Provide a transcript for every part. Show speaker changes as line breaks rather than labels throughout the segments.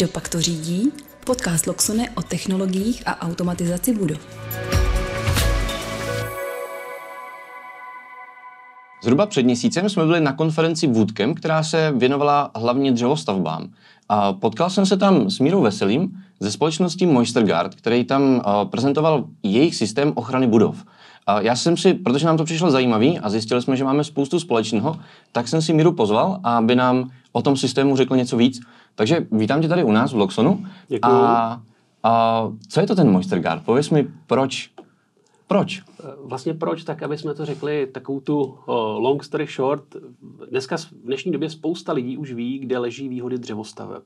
Kdo pak to řídí? Podcast Loxone o technologiích a automatizaci budov.
Zhruba před měsícem jsme byli na konferenci Woodcamp, která se věnovala hlavně dřevostavbám. A potkal jsem se tam s Mírou Veselým ze společnosti Moisture Guard, který tam prezentoval jejich systém ochrany budov. A já jsem si, protože nám to přišlo zajímavý a zjistili jsme, že máme spoustu společného, tak jsem si Míru pozval, aby nám o tom systému řekl něco víc. Takže vítám tě tady u nás v Loxonu.
Děkuju.
A, a co je to ten Moisture Guard? Pověz mi, proč? Proč?
Vlastně proč, tak aby jsme to řekli takovou tu uh, long story short. Dneska v dnešní době spousta lidí už ví, kde leží výhody dřevostaveb.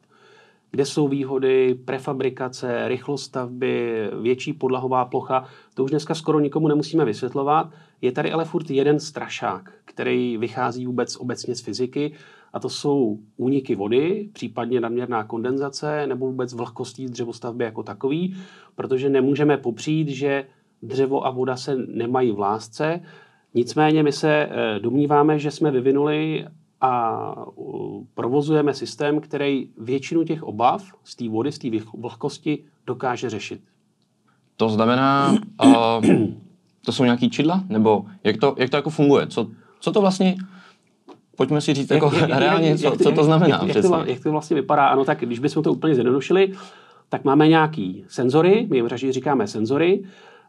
Kde jsou výhody prefabrikace, rychlostavby, větší podlahová plocha. To už dneska skoro nikomu nemusíme vysvětlovat. Je tady ale furt jeden strašák, který vychází vůbec obecně z fyziky a to jsou úniky vody, případně nadměrná kondenzace nebo vůbec vlhkostí dřevostavby jako takový, protože nemůžeme popřít, že dřevo a voda se nemají v lásce. Nicméně my se domníváme, že jsme vyvinuli a provozujeme systém, který většinu těch obav z té vody, z té vlhkosti dokáže řešit.
To znamená, uh, to jsou nějaký čidla? Nebo jak to, jak to jako funguje? Co, co to vlastně, pojďme si říct jako jak, reálně, jak, co, jak, co to znamená
jak, jak, to, jak to vlastně vypadá? Ano, tak když bychom to úplně zjednodušili, tak máme nějaký senzory, my jim říkáme senzory,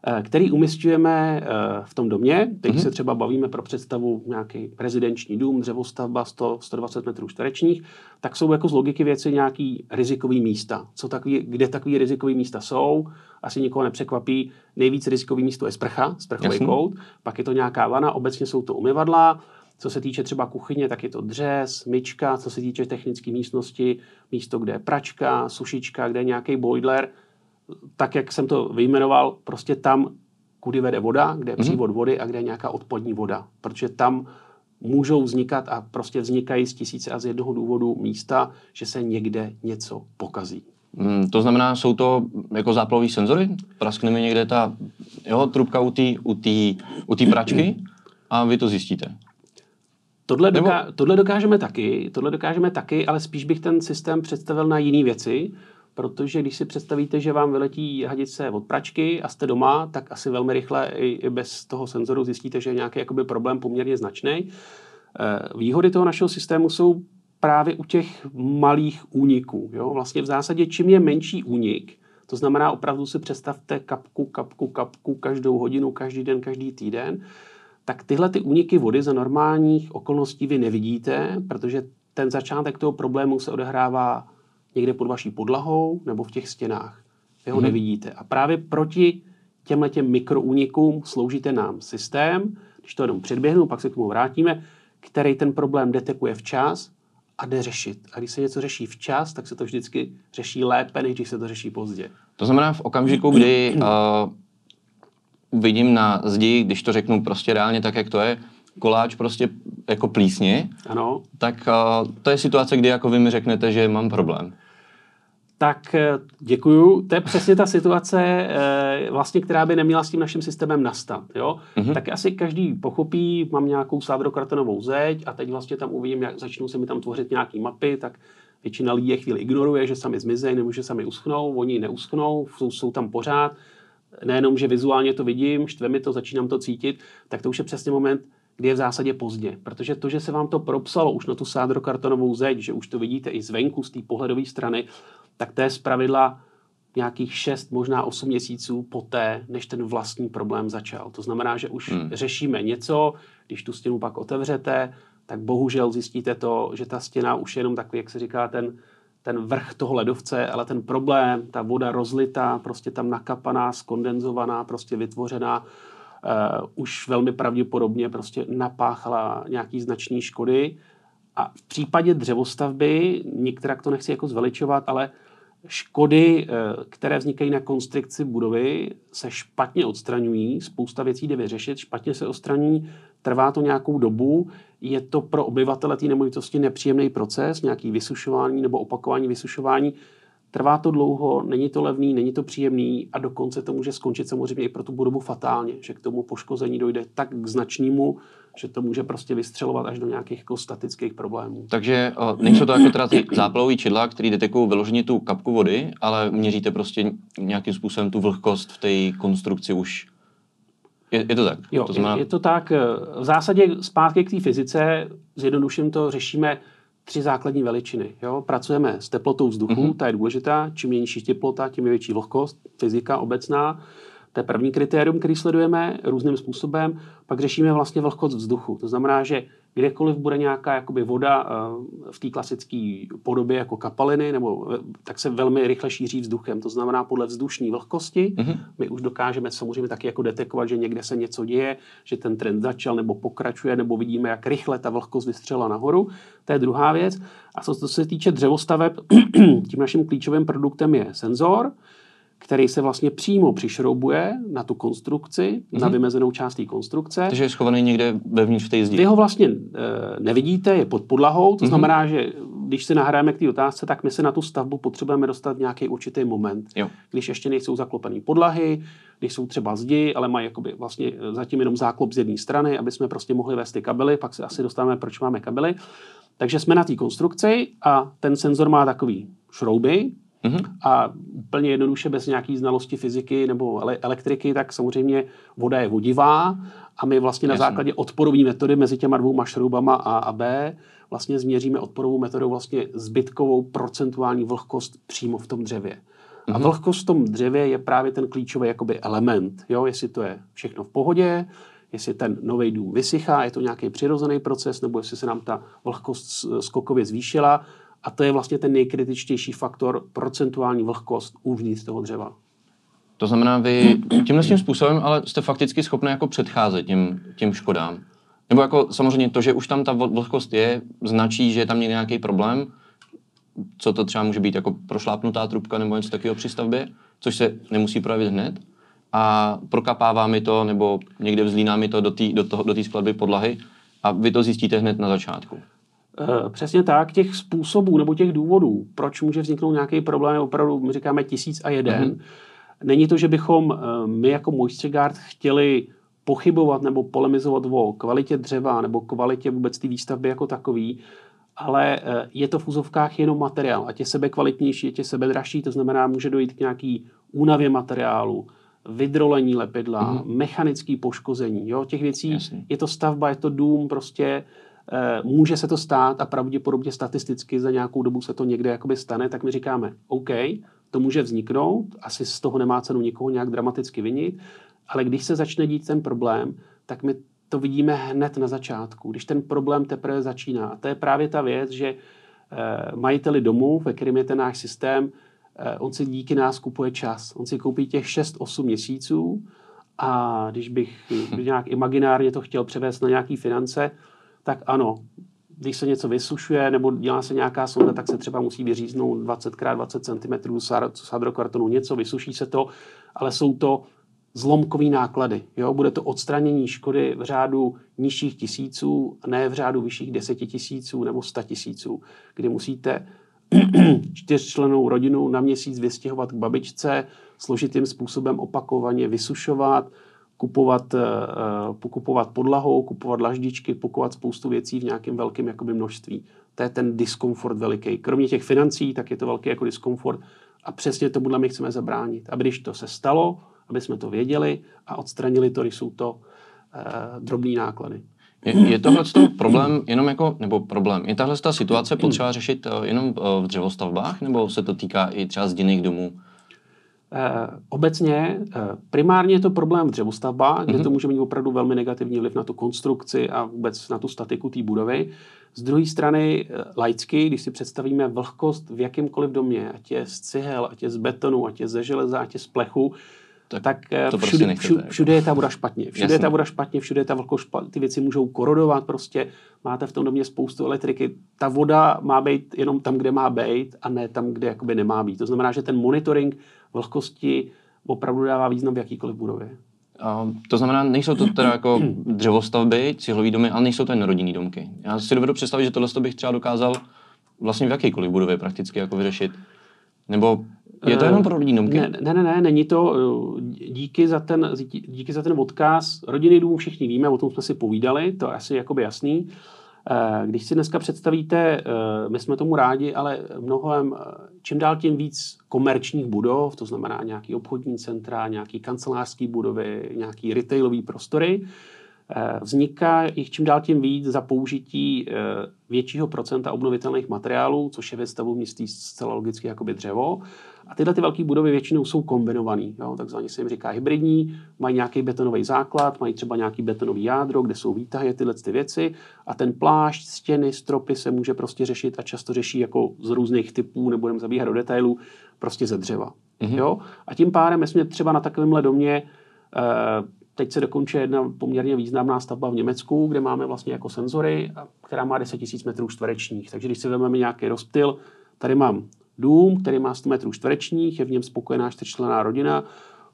Eh, který umistujeme eh, v tom domě. Teď mm-hmm. se třeba bavíme pro představu nějaký rezidenční dům, dřevostavba 100, 120 metrů čtverečních, tak jsou jako z logiky věci nějaký rizikový místa. Co takový, kde takový rizikový místa jsou? Asi nikoho nepřekvapí. Nejvíc rizikový místo je sprcha, sprchový Jasný. kout, pak je to nějaká vana, obecně jsou to umyvadla, co se týče třeba kuchyně, tak je to dřez, myčka, co se týče technické místnosti, místo, kde je pračka, sušička, kde je nějaký boiler, tak, jak jsem to vyjmenoval, prostě tam, kudy vede voda, kde je mhm. přívod vody a kde je nějaká odpadní voda. Protože tam můžou vznikat a prostě vznikají z tisíce a z jednoho důvodu místa, že se někde něco pokazí.
Hmm, to znamená, jsou to jako záplavové senzory? Praskne mi někde ta jo, trubka u té u tý, u tý pračky a vy to zjistíte?
Tohle, doká- tohle dokážeme taky, tohle dokážeme taky, ale spíš bych ten systém představil na jiné věci protože když si představíte, že vám vyletí hadice od pračky a jste doma, tak asi velmi rychle i, i bez toho senzoru zjistíte, že je nějaký jakoby problém poměrně značný. Eh, výhody toho našeho systému jsou právě u těch malých úniků. Jo? Vlastně v zásadě, čím je menší únik, to znamená opravdu si představte kapku, kapku, kapku každou hodinu, každý den, každý týden, tak tyhle ty úniky vody za normálních okolností vy nevidíte, protože ten začátek toho problému se odehrává někde pod vaší podlahou nebo v těch stěnách. Vy ho hmm. nevidíte. A právě proti těmhle těm mikroúnikům sloužíte nám systém, když to jenom předběhnu, pak se k tomu vrátíme, který ten problém detekuje včas a jde řešit. A když se něco řeší včas, tak se to vždycky řeší lépe, než když se to řeší pozdě.
To znamená v okamžiku, kdy uh, vidím na zdi, když to řeknu prostě reálně tak, jak to je, koláč prostě jako plísně,
ano.
tak uh, to je situace, kdy jako vy mi řeknete, že mám problém
tak eh, děkuju. To je přesně ta situace, eh, vlastně, která by neměla s tím naším systémem nastat. Jo? Mm-hmm. Tak asi každý pochopí, mám nějakou sádrokartonovou zeď a teď vlastně tam uvidím, jak začnou se mi tam tvořit nějaké mapy, tak většina lidí je chvíli ignoruje, že sami zmizejí nebo že sami uschnou, oni neuschnou, jsou, jsou tam pořád. Nejenom, že vizuálně to vidím, štve mi to, začínám to cítit, tak to už je přesně moment, kdy je v zásadě pozdě. Protože to, že se vám to propsalo už na tu sádrokartonovou zeď, že už to vidíte i zvenku z té pohledové strany, tak to je zpravidla nějakých 6, možná 8 měsíců poté, než ten vlastní problém začal. To znamená, že už hmm. řešíme něco, když tu stěnu pak otevřete, tak bohužel zjistíte to, že ta stěna už je jenom takový, jak se říká, ten, ten vrch toho ledovce, ale ten problém, ta voda rozlitá, prostě tam nakapaná, skondenzovaná, prostě vytvořená, uh, už velmi pravděpodobně prostě napáchala nějaký značný škody. A v případě dřevostavby, některá to nechci jako zveličovat, ale škody, eh, které vznikají na konstrukci budovy, se špatně odstraňují, spousta věcí jde vyřešit, špatně se odstraní, trvá to nějakou dobu, je to pro obyvatele té nemovitosti nepříjemný proces, nějaký vysušování nebo opakování vysušování, Trvá to dlouho, není to levný, není to příjemný a dokonce to může skončit samozřejmě i pro tu budovu fatálně, že k tomu poškození dojde tak k značnímu, že to může prostě vystřelovat až do nějakých jako statických problémů.
Takže uh, nejsou to jako teda ty záplavové čidla, které detekují vyloženě tu kapku vody, ale měříte prostě nějakým způsobem tu vlhkost v té konstrukci už. Je, je to tak?
Jo,
to
znamená... je, je to tak. V zásadě zpátky k té fyzice, zjednoduším to, řešíme tři základní veličiny. Jo? Pracujeme s teplotou vzduchu, mm-hmm. ta je důležitá. Čím je nižší teplota, tím je větší vlhkost, fyzika obecná. To je první kritérium, který sledujeme různým způsobem. Pak řešíme vlastně vlhkost vzduchu. To znamená, že kdekoliv bude nějaká jakoby voda eh, v té klasické podobě jako kapaliny, nebo eh, tak se velmi rychle šíří vzduchem. To znamená podle vzdušní vlhkosti. Mm-hmm. My už dokážeme samozřejmě taky jako detekovat, že někde se něco děje, že ten trend začal nebo pokračuje, nebo vidíme, jak rychle ta vlhkost vystřela nahoru. To je druhá věc. A co, co se týče dřevostaveb, tím naším klíčovým produktem je senzor, který se vlastně přímo přišroubuje na tu konstrukci, mm-hmm. na vymezenou část té konstrukce.
Takže je schovaný někde vevnitř v té zdi.
Vy ho vlastně e, nevidíte, je pod podlahou, to mm-hmm. znamená, že když si nahrajeme k té otázce, tak my se na tu stavbu potřebujeme dostat nějaký určitý moment. Jo. Když ještě nejsou zaklopené podlahy, když jsou třeba zdi, ale mají jakoby vlastně zatím jenom záklop z jedné strany, aby jsme prostě mohli vést ty kabely, pak se asi dostáváme, proč máme kabely. Takže jsme na té konstrukci a ten senzor má takový šrouby, Mm-hmm. A úplně jednoduše bez nějaký znalosti fyziky nebo elektriky, tak samozřejmě voda je vodivá a my vlastně Jasně. na základě odporové metody mezi těma dvouma šroubama A a B vlastně změříme odporovou metodou vlastně zbytkovou procentuální vlhkost přímo v tom dřevě. Mm-hmm. A mhm. vlhkost v tom dřevě je právě ten klíčový jakoby element. Jo? Jestli to je všechno v pohodě, jestli ten nový dům vysychá, je to nějaký přirozený proces, nebo jestli se nám ta vlhkost skokově zvýšila, a to je vlastně ten nejkritičtější faktor, procentuální vlhkost uvnitř toho dřeva.
To znamená, vy tímhle tím způsobem ale jste fakticky schopni jako předcházet těm, těm škodám. Nebo jako samozřejmě to, že už tam ta vlhkost je, značí, že je tam nějaký problém, co to třeba může být jako prošlápnutá trubka nebo něco takového při stavbě, což se nemusí projevit hned. A prokapává mi to, nebo někde vzlíná mi to do té do do skladby podlahy a vy to zjistíte hned na začátku.
Eh, přesně tak, těch způsobů nebo těch důvodů, proč může vzniknout nějaký problém, opravdu my říkáme tisíc a jeden. Mm-hmm. Není to, že bychom eh, my jako Moisture Guard chtěli pochybovat nebo polemizovat o kvalitě dřeva nebo kvalitě vůbec té výstavby jako takový, ale eh, je to v úzovkách jenom materiál. Ať je sebe kvalitnější, ať je sebe dražší, to znamená, může dojít k nějaký únavě materiálu, vydrolení lepidla, mm-hmm. mechanické poškození. Jo? Těch věcí, Jasně. je to stavba, je to dům, prostě může se to stát a pravděpodobně statisticky za nějakou dobu se to někde jakoby stane, tak my říkáme, OK, to může vzniknout, asi z toho nemá cenu nikoho nějak dramaticky vinit, ale když se začne dít ten problém, tak my to vidíme hned na začátku, když ten problém teprve začíná. A to je právě ta věc, že eh, majiteli domu, ve kterém je ten náš systém, eh, on si díky nás kupuje čas. On si koupí těch 6-8 měsíců a když bych nějak imaginárně to chtěl převést na nějaké finance, tak ano, když se něco vysušuje nebo dělá se nějaká sonda, tak se třeba musí vyříznout 20x20 cm sadrokartonu, něco, vysuší se to, ale jsou to zlomkové náklady. Jo? Bude to odstranění škody v řádu nižších tisíců, ne v řádu vyšších deseti tisíců nebo sta tisíců, kdy musíte čtyřčlenou rodinu na měsíc vystěhovat k babičce, složitým způsobem opakovaně vysušovat, kupovat, uh, kupovat podlahou, kupovat laždičky, kupovat spoustu věcí v nějakém velkém jakoby množství. To je ten diskomfort veliký. Kromě těch financí, tak je to velký jako diskomfort a přesně tomuhle my chceme zabránit. Aby když to se stalo, aby jsme to věděli a odstranili to, když jsou to uh, drobné náklady.
Je, je tohle problém jenom jako, nebo problém, je tahle ta situace potřeba řešit uh, jenom v dřevostavbách, nebo se to týká i třeba z domů?
Eh, obecně eh, primárně je to problém v dřevostavbách, kde mm-hmm. to může mít opravdu velmi negativní vliv na tu konstrukci a vůbec na tu statiku té budovy. Z druhé strany eh, laicky, když si představíme vlhkost v jakýmkoliv domě, ať je z cihel, ať je z betonu, ať je ze železa, ať je z plechu, tak, tak to všude, prostě všude, jako. všude je ta voda špatně. Všude Jasně. je ta voda špatně, všude je ta vlhkost špatně, ty věci můžou korodovat prostě. Máte v tom domě spoustu elektriky. Ta voda má být jenom tam, kde má být a ne tam, kde jakoby nemá být. To znamená, že ten monitoring vlhkosti opravdu dává význam v jakýkoliv budově.
A to znamená, nejsou to teda jako dřevostavby, cihlové domy, ale nejsou to jen rodinné domky. Já si dovedu představit, že tohle bych třeba dokázal vlastně v jakýkoliv budově prakticky jako vyřešit. Nebo je to jenom pro rodinný domky?
Ne, ne, ne, ne, není to. eh, Díky za ten, díky za ten odkaz. Rodinný dům všichni víme, o tom jsme si povídali, to je asi jakoby jasný. Eh, Když si dneska představíte, eh, my jsme tomu rádi, ale mnohem, eh, čím dál tím víc komerčních budov, to znamená nějaký obchodní centra, nějaký kancelářský budovy, nějaký retailové prostory, eh, vzniká jich čím dál tím víc za použití eh, většího procenta obnovitelných materiálů, což je ve stavu městí zcela logicky jakoby dřevo. A tyhle ty velké budovy většinou jsou kombinované, takzvaně se jim říká hybridní, mají nějaký betonový základ, mají třeba nějaký betonový jádro, kde jsou výtahy, tyhle ty věci a ten plášť, stěny, stropy se může prostě řešit a často řeší jako z různých typů, nebudeme zabíhat do detailů, prostě ze dřeva. Mm-hmm. Jo? A tím pádem, jsme třeba na takovémhle domě, eh, teď se dokončuje jedna poměrně významná stavba v Německu, kde máme vlastně jako senzory, která má 10 000 metrů čtverečních. Takže když si vezmeme nějaký rozptyl, tady mám dům, který má 100 metrů čtverečních, je v něm spokojená čtyřčlenná rodina,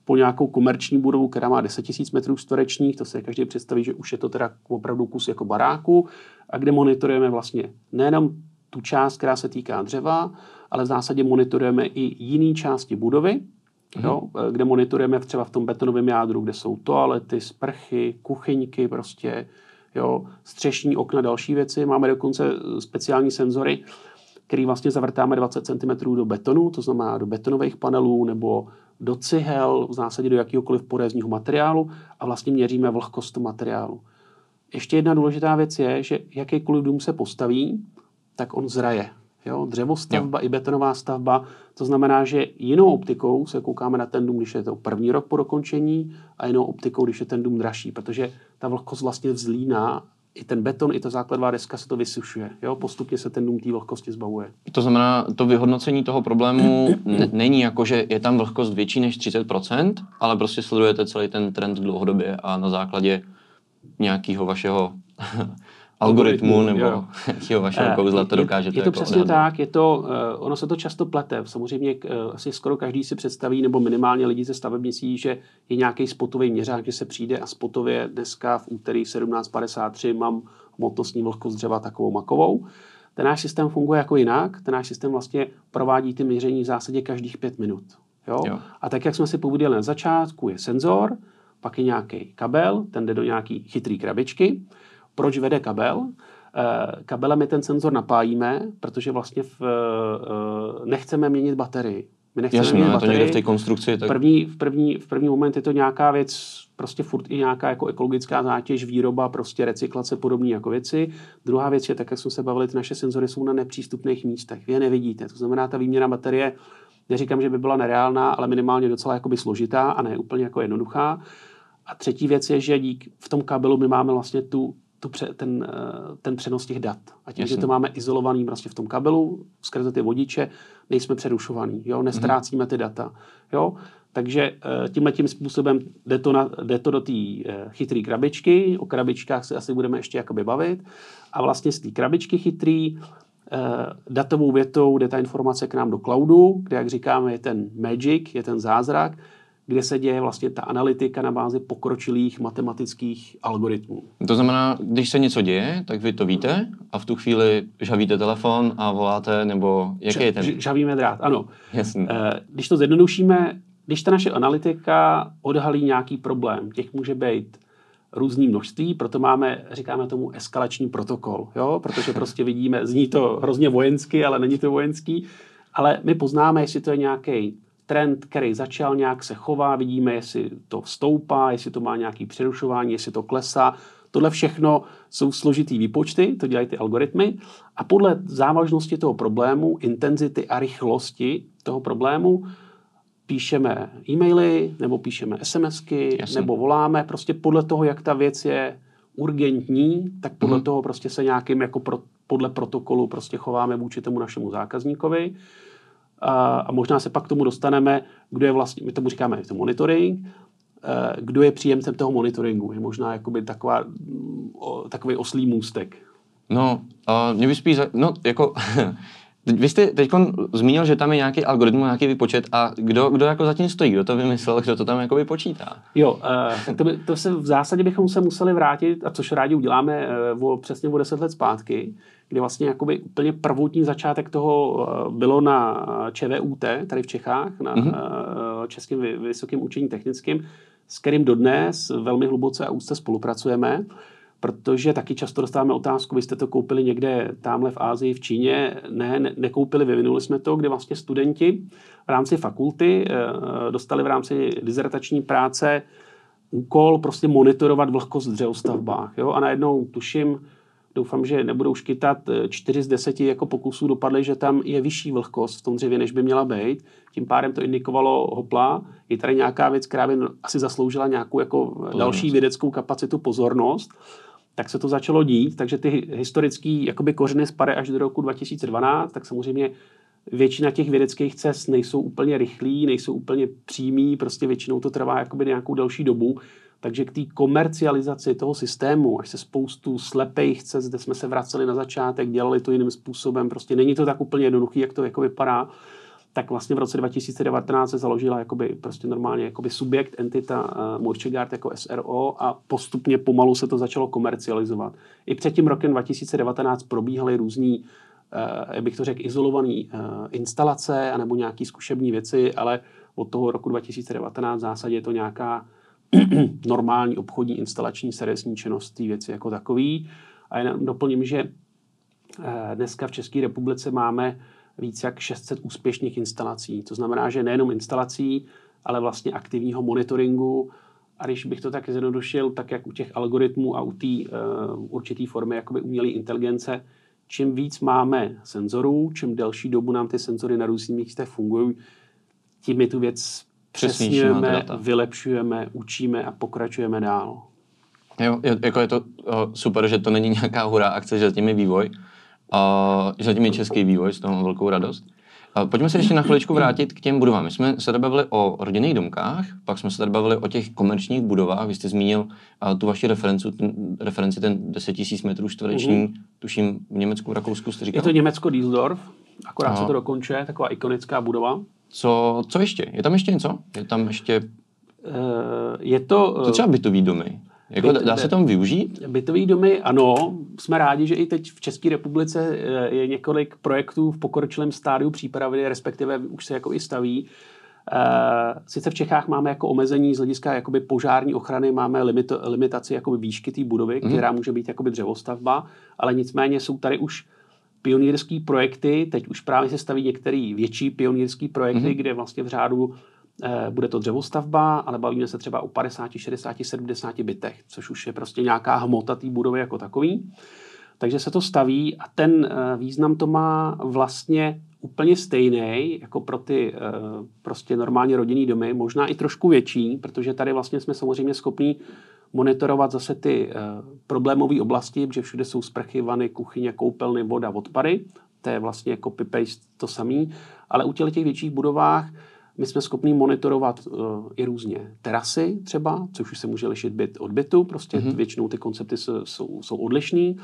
po nějakou komerční budovu, která má 10 000 metrů čtverečních, to se každý představí, že už je to teda opravdu kus jako baráku, a kde monitorujeme vlastně nejenom tu část, která se týká dřeva, ale v zásadě monitorujeme i jiné části budovy, jo, kde monitorujeme třeba v tom betonovém jádru, kde jsou toalety, sprchy, kuchyňky prostě, jo, střešní okna, další věci. Máme dokonce speciální senzory, který vlastně zavrtáme 20 cm do betonu, to znamená do betonových panelů nebo do cihel, v zásadě do jakéhokoliv porézního materiálu a vlastně měříme vlhkost materiálu. Ještě jedna důležitá věc je, že jakýkoliv dům se postaví, tak on zraje. Jo? Dřevostavba jo. i betonová stavba, to znamená, že jinou optikou se koukáme na ten dům, když je to první rok po dokončení a jinou optikou, když je ten dům dražší, protože ta vlhkost vlastně vzlíná i ten beton, i ta základová deska se to vysušuje. Jo? Postupně se ten dům té vlhkosti zbavuje.
To znamená, to vyhodnocení toho problému n- není jako, že je tam vlhkost větší než 30%, ale prostě sledujete celý ten trend dlouhodobě a na základě nějakého vašeho algoritmu
Algoritmu,
nebo
jo.
nějakého vašeho
Eh,
kouzla to
je-
dokážete
Je to
jako
přesně
odhadnout.
tak, je to, uh, ono se to často plete. Samozřejmě uh, asi skoro každý si představí, nebo minimálně lidi ze stavebnicí, že je nějaký spotový měřák, že se přijde a spotově dneska v úterý 17.53 mám hmotnostní vlhkost dřeva takovou makovou. Ten náš systém funguje jako jinak. Ten náš systém vlastně provádí ty měření v zásadě každých pět minut. Jo?
Jo.
A tak, jak jsme si povídali na začátku, je senzor, pak je nějaký kabel, ten jde do nějaký chytrý krabičky. Proč vede kabel? Eh, Kabelem my ten senzor napájíme, protože vlastně v, eh, nechceme měnit baterii. My nechceme
Jasně,
měnit
no, to někde v
baterii.
té konstrukci, tak
První, v, první, v první moment je to nějaká věc, prostě furt i nějaká jako ekologická zátěž, výroba, prostě recyklace, podobné jako věci. Druhá věc je, tak jak jsme se bavili, ty naše senzory jsou na nepřístupných místech. Vy je nevidíte. To znamená, ta výměna baterie, neříkám, že by byla nereálná, ale minimálně docela jakoby složitá a ne úplně jako jednoduchá. A třetí věc je, že dík v tom kabelu my máme vlastně tu, tu pře, ten, eh, ten přenos těch dat. A tím,
Jasně.
že to máme izolovaný vlastně v tom kabelu, skrze ty vodiče, nejsme přerušovaný, jo, nestrácíme ty data. Jo? Takže tímhle tím způsobem jde to, na, jde to do té eh, chytré krabičky, o krabičkách se asi budeme ještě jakoby bavit. A vlastně z té krabičky chytrý eh, datovou větou jde ta informace k nám do cloudu, kde, jak říkáme, je ten magic, je ten zázrak, kde se děje vlastně ta analytika na bázi pokročilých matematických algoritmů.
to znamená, když se něco děje, tak vy to víte a v tu chvíli žavíte telefon a voláte, nebo jaký je ten?
Žavíme drát, ano.
Jasně.
Eh, Když to zjednodušíme, když ta naše analytika odhalí nějaký problém, těch může být různý množství, proto máme, říkáme tomu, eskalační protokol, jo? protože prostě vidíme, zní to hrozně vojensky, ale není to vojenský, ale my poznáme, jestli to je nějaký trend, který začal, nějak se chová, vidíme, jestli to stoupá, jestli to má nějaký přerušování, jestli to klesá. Tohle všechno jsou složitý výpočty, to dělají ty algoritmy a podle závažnosti toho problému, intenzity a rychlosti toho problému píšeme e-maily, nebo píšeme SMSky,
Jasně.
nebo voláme, prostě podle toho, jak ta věc je urgentní, tak podle
Mhm.
toho prostě se nějakým jako pro, podle protokolu prostě chováme vůči tomu našemu zákazníkovi. A, a možná se pak k tomu dostaneme, kdo je vlastně, my tomu říkáme to monitoring, eh, kdo je příjemcem toho monitoringu. Je možná jakoby taková, mm, takový oslý můstek.
No, a mě by spíš, no, jako, Vy jste teď zmínil, že tam je nějaký algoritmus, nějaký vypočet a kdo, kdo jako zatím stojí, kdo to vymyslel, kdo to tam jako vypočítá?
Jo, tak to, by, to se v zásadě bychom se museli vrátit, a což rádi uděláme uh, o, přesně o deset let zpátky, kdy vlastně jakoby úplně prvotní začátek toho uh, bylo na ČVUT, tady v Čechách, na mm-hmm. Českém vysokém učení technickém, s kterým dodnes velmi hluboce a úzce spolupracujeme protože taky často dostáváme otázku, vy jste to koupili někde tamhle v Ázii, v Číně. Ne, ne nekoupili, vyvinuli jsme to, kde vlastně studenti v rámci fakulty eh, dostali v rámci dizertační práce úkol prostě monitorovat vlhkost v dřevostavbách. Jo? A najednou tuším, doufám, že nebudou škytat, eh, čtyři z deseti jako pokusů dopadly, že tam je vyšší vlhkost v tom dřevě, než by měla být. Tím pádem to indikovalo hopla. Je tady nějaká věc, která by asi zasloužila nějakou jako pozornost. další vědeckou kapacitu, pozornost tak se to začalo dít, takže ty historické jakoby kořeny spady až do roku 2012, tak samozřejmě většina těch vědeckých cest nejsou úplně rychlí, nejsou úplně přímý, prostě většinou to trvá jakoby nějakou delší dobu, takže k té komercializaci toho systému, až se spoustu slepých cest, kde jsme se vraceli na začátek, dělali to jiným způsobem, prostě není to tak úplně jednoduchý, jak to jako vypadá, tak vlastně v roce 2019 se založila jakoby prostě normálně jakoby subjekt, entita uh, Murchegard jako SRO a postupně pomalu se to začalo komercializovat. I před tím rokem 2019 probíhaly různý, uh, jak bych to řekl, izolované uh, instalace anebo nějaké zkušební věci, ale od toho roku 2019 v zásadě je to nějaká normální obchodní instalační servisní činnost té věci jako takový. A jenom doplním, že dneska v České republice máme víc jak 600 úspěšných instalací. To znamená, že nejenom instalací, ale vlastně aktivního monitoringu. A když bych to tak zjednodušil, tak jak u těch algoritmů a u té uh, určité formy jakoby umělé inteligence, čím víc máme senzorů, čím delší dobu nám ty senzory na různých místech fungují, tím my tu věc přesněme, vylepšujeme, učíme a pokračujeme dál.
Jo, jako je to super, že to není nějaká hurá akce, že tím je vývoj, a zatím je český vývoj, z toho mám velkou radost. A pojďme se ještě na chviličku vrátit k těm budovám. My jsme se tady bavili o rodinných domkách, pak jsme se tady bavili o těch komerčních budovách. Vy jste zmínil uh, tu vaši referenci, ten, referenci, ten 10 000 metrů čtvereční, mm-hmm. tuším v Německu, v Rakousku jste říkal?
Je to Německo Diesdorf, akorát Aha. se to dokončuje, taková ikonická budova.
Co, co ještě? Je tam ještě něco? Je tam ještě... Uh,
je to...
Uh, co třeba bytový domy? Jako Byt, dá se tomu využít?
Bytový domy, ano. Jsme rádi, že i teď v České republice eh, je několik projektů v pokročilém stádiu přípravy, respektive už se jako i staví. Eh, sice v Čechách máme jako omezení z hlediska jakoby požární ochrany, máme limit, limitaci jakoby výšky té budovy, mm. která může být jakoby dřevostavba, ale nicméně jsou tady už pionýrské projekty, teď už právě se staví některé větší pionýrské projekty, mm. kde vlastně v řádu bude to dřevostavba, ale bavíme se třeba o 50, 60, 70 bytech, což už je prostě nějaká hmota té budovy jako takový. Takže se to staví a ten eh, význam to má vlastně úplně stejný jako pro ty eh, prostě normálně rodinný domy, možná i trošku větší, protože tady vlastně jsme samozřejmě schopni monitorovat zase ty problémové oblasti, protože všude jsou sprchy, vany, kuchyně, koupelny, voda, odpady. To je vlastně copy-paste to samý. Ale u těch větších budovách my jsme schopni monitorovat uh, i různě terasy třeba, což už se může lišit byt od bytu, prostě mm-hmm. většinou ty koncepty jsou, jsou, jsou odlišný.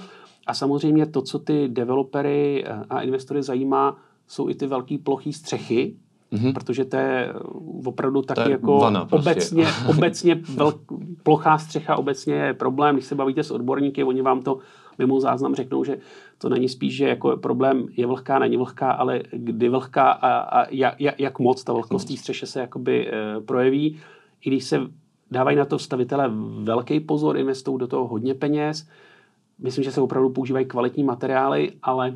A samozřejmě to, co ty developery eh, a investory zajímá, jsou i ty velké plochý střechy, Mm-hmm. Protože to je opravdu taky je jako vana prostě. obecně, obecně velk, plochá střecha obecně je problém. Když se bavíte s odborníky, oni vám to mimo záznam řeknou, že to není spíš, že jako problém je vlhká, není vlhká, ale kdy vlhká a, a jak, jak moc ta vlhkost té střeše se jakoby e, projeví. I když se dávají na to stavitele velký pozor, investují do toho hodně peněz, myslím, že se opravdu používají kvalitní materiály, ale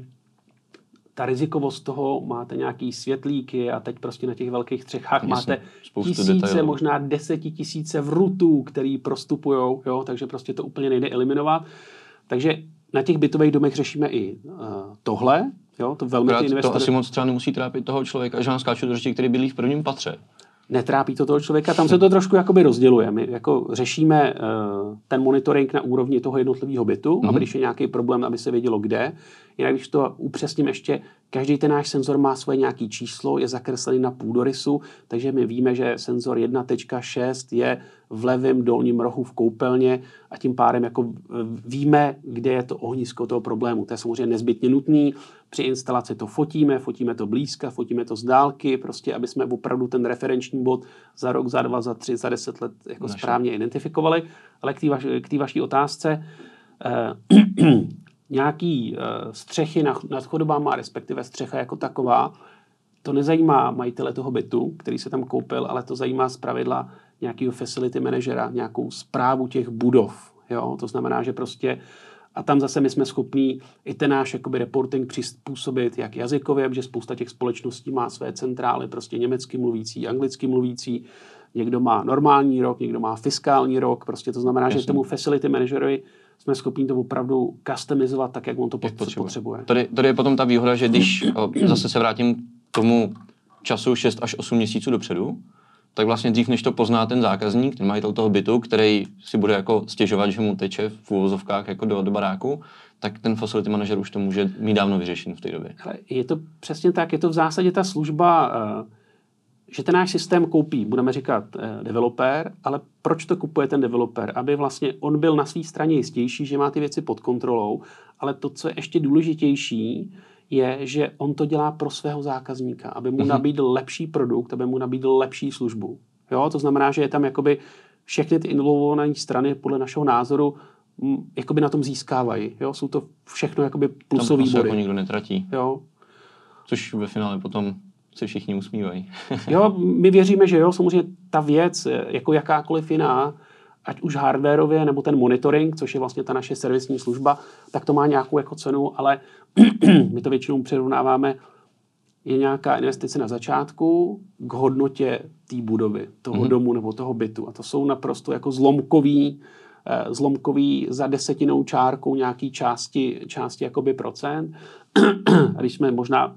ta rizikovost toho, máte nějaký světlíky a teď prostě na těch velkých střechách máte tisíce, detailů. možná desetitisíce vrutů, který prostupují, jo, takže prostě to úplně nejde eliminovat. Takže na těch bytových domech řešíme i uh, tohle. Jo, to velmi
ty investory... To asi moc třeba nemusí trápit toho člověka, že vám skáču do řeči, který bydlí v prvním patře.
Netrápí to toho člověka, tam se to trošku jakoby rozděluje. My jako řešíme uh, ten monitoring na úrovni toho jednotlivého bytu, mm-hmm. aby když je nějaký problém, aby se vědělo kde. Jinak když to upřesním ještě, každý ten náš senzor má svoje nějaké číslo, je zakreslený na půdorysu, takže my víme, že senzor 1.6 je v levém dolním rohu v koupelně a tím pádem jako víme, kde je to ohnisko toho problému. To je samozřejmě nezbytně nutný, při instalaci to fotíme, fotíme to blízka, fotíme to z dálky, prostě aby jsme opravdu ten referenční bod za rok, za dva, za tři, za deset let jako Naši. správně identifikovali. Ale k té vaš, vaší otázce, eh, nějaký eh, střechy nad, nad chodbama, respektive střecha jako taková, to nezajímá majitele toho bytu, který se tam koupil, ale to zajímá z pravidla nějakého facility managera, nějakou zprávu těch budov. Jo? To znamená, že prostě a tam zase my jsme schopní i ten náš jakoby reporting přizpůsobit jak jazykově, protože spousta těch společností má své centrály, prostě německy mluvící, anglicky mluvící, někdo má normální rok, někdo má fiskální rok, prostě to znamená, Jasně. že tomu facility managerovi jsme schopni to opravdu customizovat tak, jak on to jak potřebuje. potřebuje.
Tady, tady je potom ta výhoda, že když zase se vrátím k tomu času 6 až 8 měsíců dopředu, tak vlastně dřív, než to pozná ten zákazník, ten majitel toho bytu, který si bude jako stěžovat, že mu teče v úvozovkách jako do, do baráku, tak ten facility manager už to může mít dávno vyřešen v té době.
Je to přesně tak, je to v zásadě ta služba, eh, že ten náš systém koupí, budeme říkat eh, developer, ale proč to kupuje ten developer? Aby vlastně on byl na své straně jistější, že má ty věci pod kontrolou, ale to, co je ještě důležitější, je, že on to dělá pro svého zákazníka, aby mu mhm. nabídl lepší produkt, aby mu nabídl lepší službu. Jo? To znamená, že je tam jakoby všechny ty involvované strany podle našeho názoru jakoby na tom získávají. Jo? Jsou to všechno jakoby plusový
tam
body.
jako nikdo netratí. Jo? Což ve finále potom se všichni usmívají.
jo, my věříme, že jo, samozřejmě ta věc, jako jakákoliv jiná, ať už hardwareově nebo ten monitoring, což je vlastně ta naše servisní služba, tak to má nějakou jako cenu, ale my to většinou přirovnáváme, je nějaká investice na začátku k hodnotě té budovy, toho mm-hmm. domu nebo toho bytu. A to jsou naprosto jako zlomkový, eh, zlomkový za desetinou čárkou nějaký části, části jakoby procent. A když jsme možná,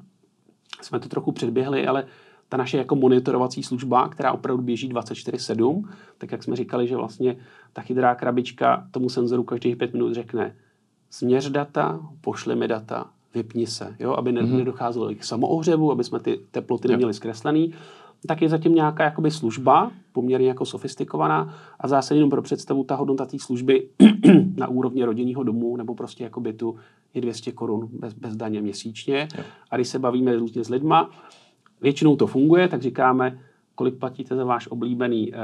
jsme to trochu předběhli, ale ta naše jako monitorovací služba, která opravdu běží 24-7, tak jak jsme říkali, že vlastně ta chytrá krabička tomu senzoru každých pět minut řekne směř data, pošli mi data, vypni se, jo, aby mm-hmm. nedocházelo k samoohřevu, aby jsme ty teploty neměli zkreslený, tak je zatím nějaká jakoby služba, poměrně jako sofistikovaná a v zásadě jenom pro představu ta hodnota té služby na úrovni rodinného domu nebo prostě jako bytu je 200 korun bez, bez daně měsíčně. Jo. A když se bavíme různě s lidma, Většinou to funguje, tak říkáme, kolik platíte za váš oblíbený eh,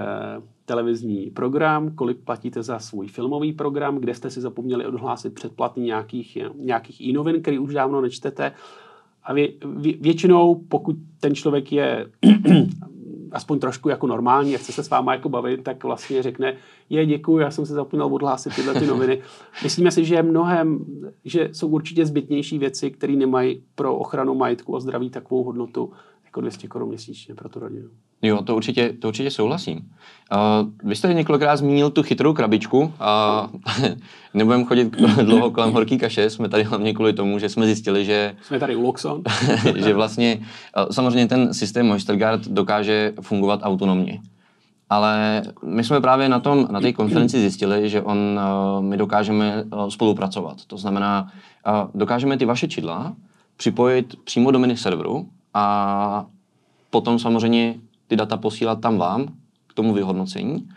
televizní program, kolik platíte za svůj filmový program, kde jste si zapomněli odhlásit předplatný nějakých, nějakých e-novin, který už dávno nečtete. A vě, vě, většinou, pokud ten člověk je aspoň trošku jako normální a chce se s váma jako bavit, tak vlastně řekne, je děkuji, já jsem se zapomněl odhlásit tyhle ty noviny. Myslíme si, že je mnohem, že jsou určitě zbytnější věci, které nemají pro ochranu majetku a zdraví takovou hodnotu, jako 200 korun měsíčně pro tu rodinu.
Jo, to určitě, to určitě souhlasím. Uh, vy jste několikrát zmínil tu chytrou krabičku a nebudeme chodit dlouho kolem horký kaše, jsme tady hlavně kvůli tomu, že jsme zjistili, že...
Jsme tady u Loxon.
že vlastně, uh, samozřejmě ten systém Moisterguard dokáže fungovat autonomně. Ale my jsme právě na tom, na té konferenci zjistili, že on, uh, my dokážeme uh, spolupracovat. To znamená, uh, dokážeme ty vaše čidla připojit přímo do mini serveru a potom samozřejmě ty data posílat tam vám k tomu vyhodnocení.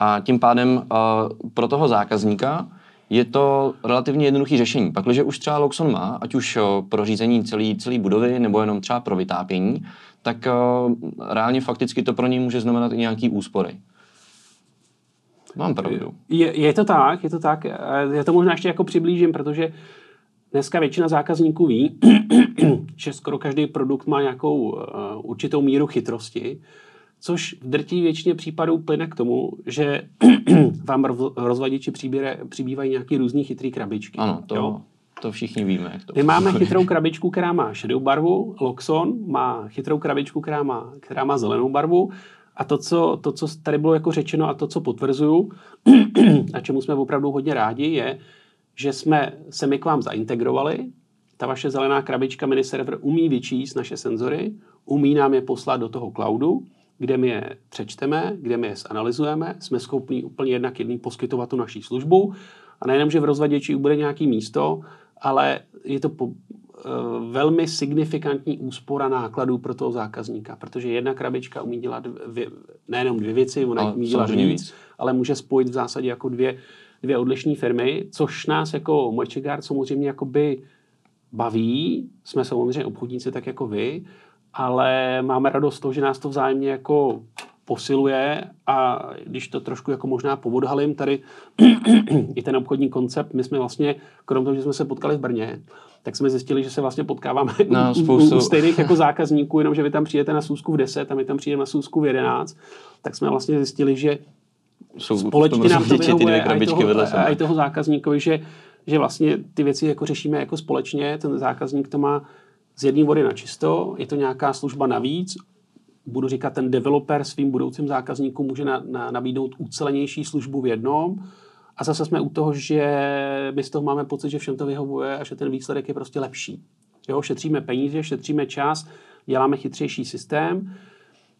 A tím pádem uh, pro toho zákazníka je to relativně jednoduché řešení. Pak, když už třeba Loxon má, ať už uh, pro řízení celé celý budovy nebo jenom třeba pro vytápění, tak uh, reálně fakticky to pro něj může znamenat i nějaký úspory. Mám pravdu.
Je, je to tak, je to tak. Já to možná ještě jako přiblížím, protože dneska většina zákazníků ví, že skoro každý produkt má nějakou uh, určitou míru chytrosti, což v drtí většině případů plyne k tomu, že vám rozvaděči přibývají nějaký různý chytrý krabičky.
Ano, to, jo? to všichni víme. Jak to
My máme chytrou krabičku, která má šedou barvu, Loxon má chytrou krabičku, která má, která má zelenou barvu a to co, to, co tady bylo jako řečeno a to, co potvrzuju a čemu jsme opravdu hodně rádi, je, že jsme se my k vám zaintegrovali, ta vaše zelená krabička mini server umí vyčíst naše senzory, umí nám je poslat do toho cloudu, kde my je přečteme, kde my je zanalizujeme, jsme schopni úplně jednak jedný poskytovat tu naší službu. A nejenom, že v rozvaděči bude nějaký místo, ale je to po, uh, velmi signifikantní úspora nákladů pro toho zákazníka, protože jedna krabička umí dělat dvě, nejenom dvě věci, ona umí dělat víc, víc, ale může spojit v zásadě jako dvě, dvě odlišné firmy, což nás jako Močegard samozřejmě jakoby baví, jsme samozřejmě obchodníci tak jako vy, ale máme radost z toho, že nás to vzájemně jako posiluje. A když to trošku jako možná povodhalím tady i ten obchodní koncept, my jsme vlastně, krom toho, že jsme se potkali v Brně, tak jsme zjistili, že se vlastně potkáváme
na
spoustu... u, u stejných jako zákazníků, jenomže vy tam přijete na sůzku v 10 a my tam přijdeme na sůzku v 11, tak jsme vlastně zjistili, že
Jsou
společně nám to
a i toho,
vedle a i toho zákazníkovi, že, že vlastně ty věci jako řešíme jako společně, ten zákazník to má z jedné vody na čisto, je to nějaká služba navíc, budu říkat, ten developer svým budoucím zákazníkům může na, na, nabídnout ucelenější službu v jednom, a zase jsme u toho, že my z toho máme pocit, že všem to vyhovuje a že ten výsledek je prostě lepší. Jo, šetříme peníze, šetříme čas, děláme chytřejší systém.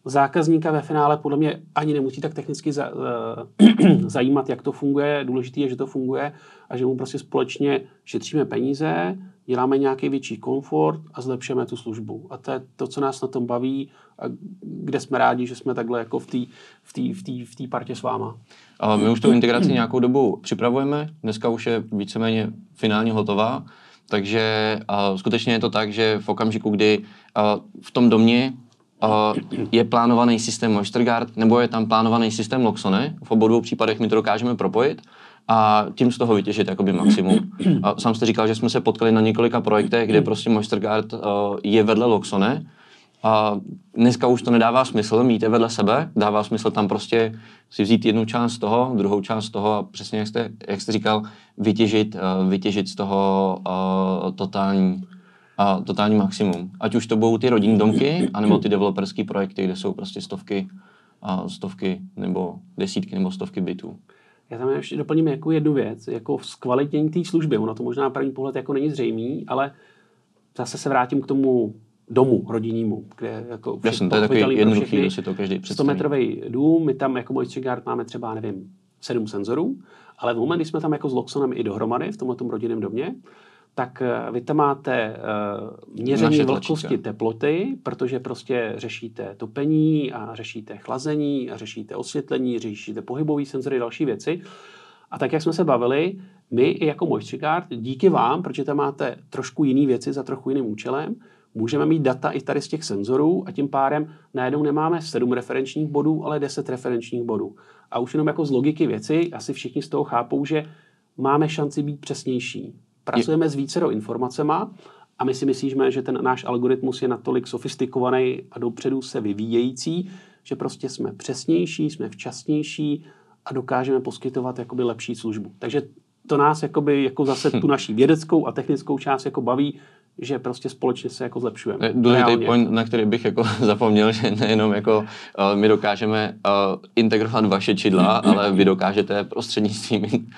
Zákazníka ve finále podle mě ani nemusí tak technicky za, uh, zajímat, jak to funguje. Důležité je, že to funguje a že mu prostě společně šetříme peníze, děláme nějaký větší komfort a zlepšeme tu službu. A to je to, co nás na tom baví a kde jsme rádi, že jsme takhle jako v té v v v partě s váma.
A my už tu integraci nějakou dobu připravujeme, dneska už je víceméně finálně hotová, takže a skutečně je to tak, že v okamžiku, kdy a v tom domě je plánovaný systém Moisterguard nebo je tam plánovaný systém Loxone, v obou dvou případech my to dokážeme propojit, a tím z toho vytěžit jakoby maximum. A sám jste říkal, že jsme se potkali na několika projektech, kde prostě Moisterguard uh, je vedle Loxone. A dneska už to nedává smysl mít je vedle sebe, dává smysl tam prostě si vzít jednu část z toho, druhou část z toho a přesně jak jste, jak jste říkal, vytěžit, uh, vytěžit z toho uh, totální, uh, totální maximum. Ať už to budou ty rodinní domky, anebo ty developerské projekty, kde jsou prostě stovky, uh, stovky nebo desítky nebo stovky bytů.
Já tam ještě doplním jako jednu věc, jako zkvalitnění té služby. Ono to možná na první pohled jako není zřejmý, ale zase se vrátím k tomu domu rodinnému, kde jako
Jasně, to je takový jednoduchý, si to každý
100 metrový dům, my tam jako Moisture Guard máme třeba, nevím, sedm senzorů, ale v moment, kdy jsme tam jako s Loxonem i dohromady v tomhle rodinném domě, tak eh, vy tam máte uh, měření Naše vlhkosti teploty, protože prostě řešíte topení a řešíte chlazení a řešíte osvětlení, řešíte pohybové senzory, další věci. A tak, jak jsme se bavili, my i jako Moisture Guard, díky vám, protože tam máte trošku jiné věci za trochu jiným účelem, můžeme mít data i tady z těch senzorů a tím pádem najednou nemáme 7 referenčních bodů, ale 10 referenčních bodů. A už jenom jako z logiky věci, asi všichni z toho chápou, že máme šanci být přesnější. Pracujeme je... s vícero informacema a my si myslíme, že ten náš algoritmus je natolik sofistikovaný a dopředu se vyvíjející, že prostě jsme přesnější, jsme včasnější a dokážeme poskytovat jakoby lepší službu. Takže to nás jakoby, jako zase tu naší vědeckou a technickou část jako baví, že prostě společně se jako zlepšujeme.
Důležitý point, na který bych jako zapomněl, že nejenom jako uh, my dokážeme uh, integrovat vaše čidla, ale vy dokážete prostřednictvím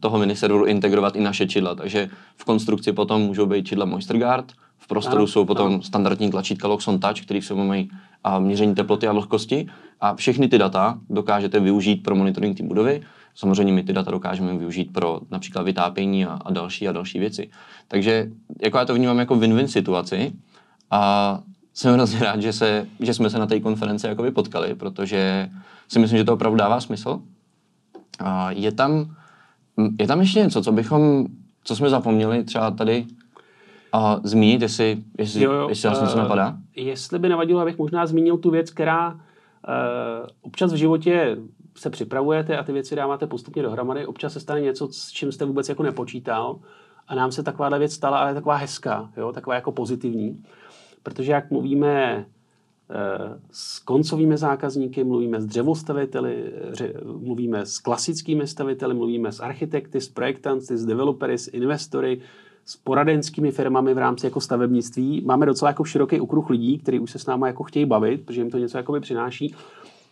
toho miniserveru integrovat i naše čidla. Takže v konstrukci potom můžou být čidla Moisterguard, v prostoru ano, jsou potom ano. standardní tlačítka Loxon Touch, který se mají měření teploty a vlhkosti a všechny ty data dokážete využít pro monitoring té budovy Samozřejmě my ty data dokážeme využít pro například vytápění a, a další a další věci. Takže jako já to vnímám jako win-win situaci a jsem hrozně rád, že, se, že jsme se na té konferenci jakoby potkali, protože si myslím, že to opravdu dává smysl. A je tam, je tam ještě něco, co bychom, co jsme zapomněli třeba tady a zmínit, jestli, jestli, jo, jo. jestli vás něco uh, napadá?
Jestli by nevadilo, abych možná zmínil tu věc, která uh, občas v životě se připravujete a ty věci dáváte postupně dohromady, občas se stane něco, s čím jste vůbec jako nepočítal a nám se taková věc stala, ale taková hezká, jo? taková jako pozitivní. Protože jak mluvíme e, s koncovými zákazníky, mluvíme s dřevostaviteli, ře, mluvíme s klasickými staviteli, mluvíme s architekty, s projektanty, s developery, s investory, s poradenskými firmami v rámci jako stavebnictví. Máme docela jako široký okruh lidí, kteří už se s námi jako chtějí bavit, protože jim to něco jakoby přináší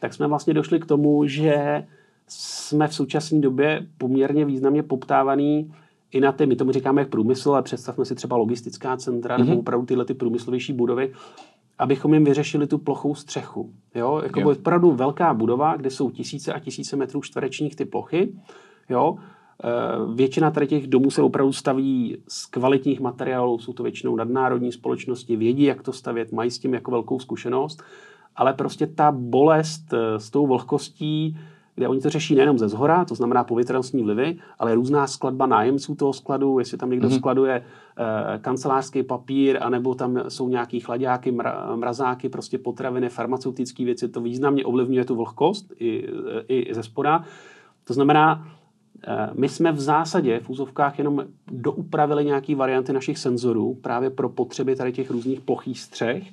tak jsme vlastně došli k tomu, že jsme v současné době poměrně významně poptávaný i na ty, my tomu říkáme jak průmysl, ale představme si třeba logistická centra mm-hmm. nebo mhm. opravdu tyhle ty průmyslovější budovy, abychom jim vyřešili tu plochou střechu. Jo? Jako jo. opravdu velká budova, kde jsou tisíce a tisíce metrů čtverečních ty plochy. Jo? E, většina tady těch domů se opravdu staví z kvalitních materiálů, jsou to většinou nadnárodní společnosti, vědí, jak to stavět, mají s tím jako velkou zkušenost ale prostě ta bolest eh, s tou vlhkostí kde oni to řeší nejenom ze zhora, to znamená povětrnostní vlivy, ale různá skladba nájemců toho skladu, jestli tam někdo mm-hmm. skladuje e, kancelářský papír, anebo tam jsou nějaký chladáky, mra, mrazáky, prostě potraviny, farmaceutické věci, to významně ovlivňuje tu vlhkost i, i ze spoda. To znamená, e, my jsme v zásadě v úzovkách jenom doupravili nějaké varianty našich senzorů právě pro potřeby tady těch různých plochých střech,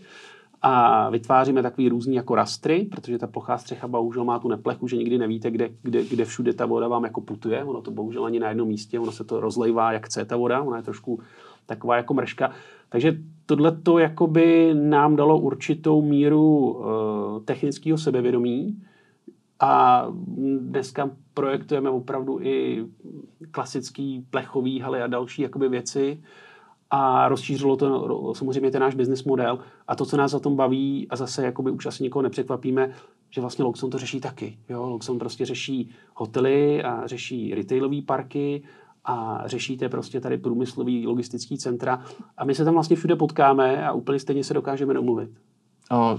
a vytváříme takový různý jako rastry, protože ta plochá střecha bohužel má tu neplechu, že nikdy nevíte, kde, kde, kde všude ta voda vám jako putuje. Ono to bohužel ani na jednom místě, ono se to rozlejvá, jak chce ta voda, ona je trošku taková jako mrška. Takže tohle to jakoby nám dalo určitou míru uh, technického sebevědomí a dneska projektujeme opravdu i klasický plechový haly a další jakoby věci, a rozšířilo to samozřejmě ten náš business model. A to, co nás za tom baví, a zase jakoby už asi nikoho nepřekvapíme, že vlastně Luxon to řeší taky. Jo? Luxon prostě řeší hotely a řeší retailové parky a řešíte prostě tady průmyslový logistický centra a my se tam vlastně všude potkáme a úplně stejně se dokážeme domluvit.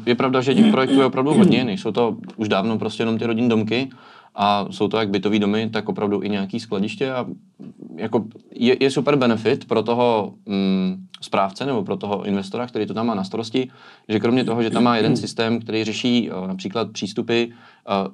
Je pravda, že těch projektů je opravdu hodně, nejsou to už dávno prostě jenom ty rodin domky, a jsou to jak bytové domy, tak opravdu i nějaký skladiště a jako je, je super benefit pro toho mm, správce nebo pro toho investora, který to tam má na starosti, že kromě toho, že tam má jeden systém, který řeší uh, například přístupy, uh,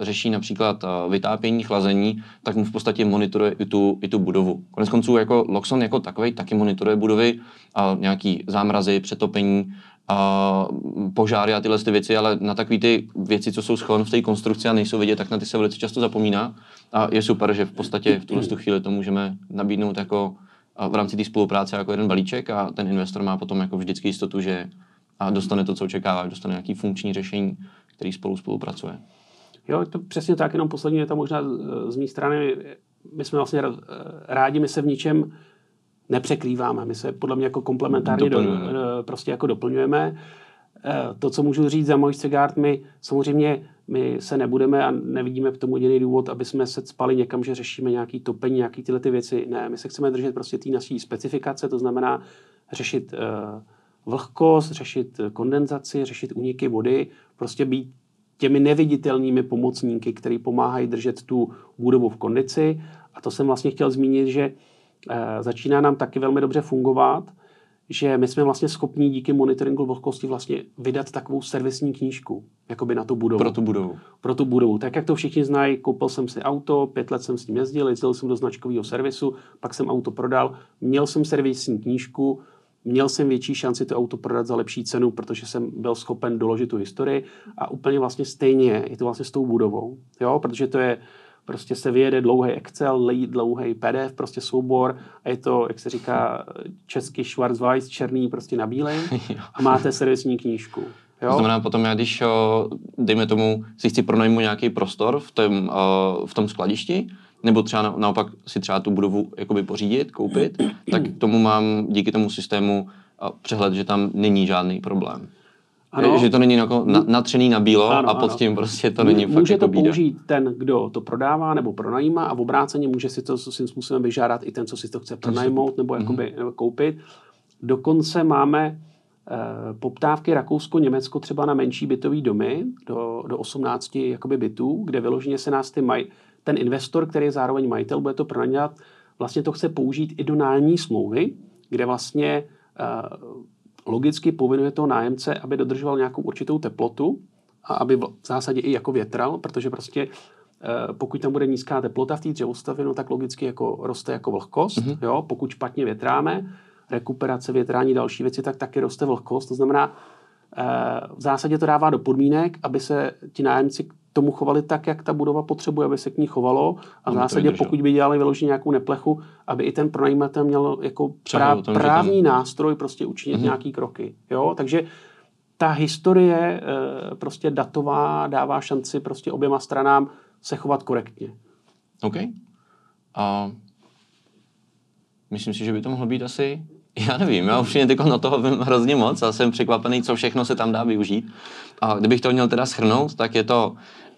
řeší například uh, vytápění, chlazení, tak mu v podstatě monitoruje i tu, i tu budovu. Konec konců jako Loxon jako takový taky monitoruje budovy, uh, nějaký zámrazy, přetopení, uh, požáry a tyhle ty věci, ale na takové ty věci, co jsou schované v té konstrukci a nejsou vidět, tak na ty se velice často zapomíná. A je super, že v podstatě v tuhle chvíli to můžeme nabídnout jako v rámci té spolupráce jako jeden balíček a ten investor má potom jako vždycky jistotu, že a dostane to, co očekává, dostane nějaký funkční řešení, který spolu spolupracuje.
Jo, to přesně tak, jenom poslední věta možná z mé strany. My jsme vlastně rádi, my se v ničem nepřekrýváme. My se podle mě jako komplementárně do, prostě jako doplňujeme. Eh, to, co můžu říct za Moisture Guard, my samozřejmě my se nebudeme a nevidíme k tomu jediný důvod, aby jsme se spali někam, že řešíme nějaký topení, nějaký tyhle ty věci. Ne, my se chceme držet prostě té naší specifikace, to znamená řešit uh, vlhkost, řešit kondenzaci, řešit úniky vody, prostě být těmi neviditelnými pomocníky, který pomáhají držet tu budovu v kondici. A to jsem vlastně chtěl zmínit, že Eh, začíná nám taky velmi dobře fungovat, že my jsme vlastně schopni díky monitoringu vlhkosti vlastně vydat takovou servisní knížku, jakoby na tu budovu.
Pro tu budovu.
Pro tu budovu. Tak jak to všichni znají, koupil jsem si auto, pět let jsem s ním jezdil, jezdil jsem do značkového servisu, pak jsem auto prodal, měl jsem servisní knížku, měl jsem větší šanci to auto prodat za lepší cenu, protože jsem byl schopen doložit tu historii a úplně vlastně stejně je to vlastně s tou budovou, jo, protože to je prostě se vyjede dlouhý Excel, dlouhý PDF, prostě soubor a je to, jak se říká český Schwarzweiss, černý prostě na bílej a máte servisní knížku.
Jo? To znamená potom, já když, dejme tomu, si chci pronajmout nějaký prostor v tom, v tom skladišti, nebo třeba naopak si třeba tu budovu jakoby pořídit, koupit, tak tomu mám díky tomu systému přehled, že tam není žádný problém. Ano. Že to není jako na, natřený na bílo ano, a pod tím prostě to není
Může
fakt to
jako použít bída. ten, kdo to prodává nebo pronajímá a v obráceně může si to svým způsobem vyžádat i ten, co si to chce pronajmout nebo mhm. jakoby, mm-hmm. koupit. Dokonce máme e, poptávky Rakousko-Německo třeba na menší bytový domy do, do 18 jakoby bytů, kde vyloženě se nás ty maj, ten investor, který je zároveň majitel, bude to pronajímat, vlastně to chce použít i do nájemní smlouvy, kde vlastně e, logicky povinuje toho nájemce, aby dodržoval nějakou určitou teplotu a aby v zásadě i jako větral, protože prostě eh, pokud tam bude nízká teplota v té dřevostavě, no tak logicky jako roste jako vlhkost. Mm-hmm. Jo? Pokud špatně větráme, rekuperace, větrání, další věci, tak taky roste vlhkost. To znamená, v zásadě to dává do podmínek, aby se ti nájemci tomu chovali tak, jak ta budova potřebuje, aby se k ní chovalo. A v zásadě, pokud by dělali vyloženě nějakou neplechu, aby i ten pronajímatel měl jako prá, tom, právní nástroj prostě učinit mm-hmm. nějaký kroky. Jo? Takže ta historie e, prostě datová dává šanci prostě oběma stranám se chovat korektně.
OK. A myslím si, že by to mohlo být asi já nevím, já už teď na toho vím hrozně moc a jsem překvapený, co všechno se tam dá využít. A kdybych to měl teda schrnout, tak je to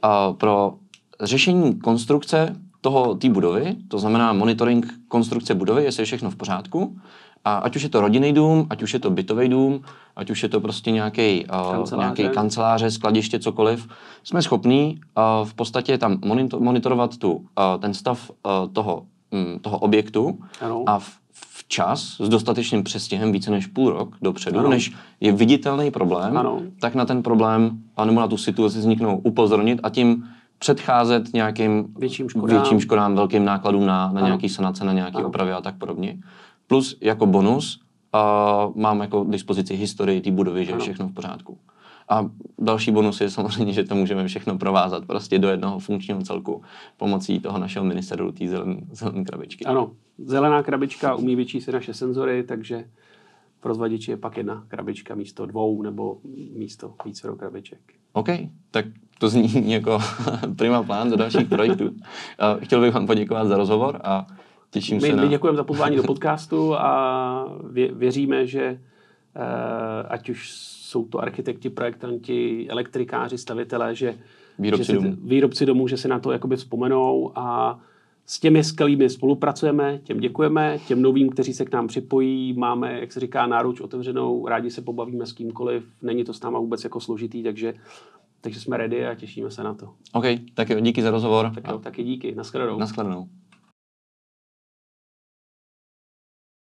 uh, pro řešení konstrukce toho té budovy, to znamená monitoring konstrukce budovy, jestli je všechno v pořádku, A ať už je to rodinný dům, ať už je to bytový dům, ať už je to prostě nějaký uh, nějaký kanceláře, skladiště, cokoliv, jsme schopní uh, v podstatě tam monitor, monitorovat tu, uh, ten stav uh, toho, um, toho objektu ano. a v, včas s dostatečným přestihem více než půl rok dopředu, ano. než je viditelný problém, ano. tak na ten problém nebo na tu situaci vzniknou upozornit a tím předcházet nějakým
větším škodám,
větším škodám velkým nákladům na, na nějaký sanace, na nějaké opravy a tak podobně. Plus jako bonus uh, mám jako dispozici historii té budovy, že je všechno v pořádku. A další bonus je samozřejmě, že to můžeme všechno provázat prostě do jednoho funkčního celku pomocí toho našeho ministeru, té zelené krabičky.
Ano, zelená krabička umí vyčíst naše senzory, takže pro zvaděči je pak jedna krabička místo dvou nebo místo více krabiček.
OK, tak to zní jako prima plán do dalších projektů. Chtěl bych vám poděkovat za rozhovor a těším
my,
se
na... My děkujeme za pozvání do podcastu a vě, věříme, že eh, ať už jsou to architekti, projektanti, elektrikáři, stavitelé, že
výrobci,
že
domů.
výrobci domů, že se na to jakoby vzpomenou a s těmi skvělými spolupracujeme, těm děkujeme, těm novým, kteří se k nám připojí, máme, jak se říká, náruč otevřenou, rádi se pobavíme s kýmkoliv, není to s náma vůbec jako složitý, takže, takže jsme ready a těšíme se na to.
OK, tak jo, díky za rozhovor.
Tak jo, taky díky, naschledanou.
Naschledanou.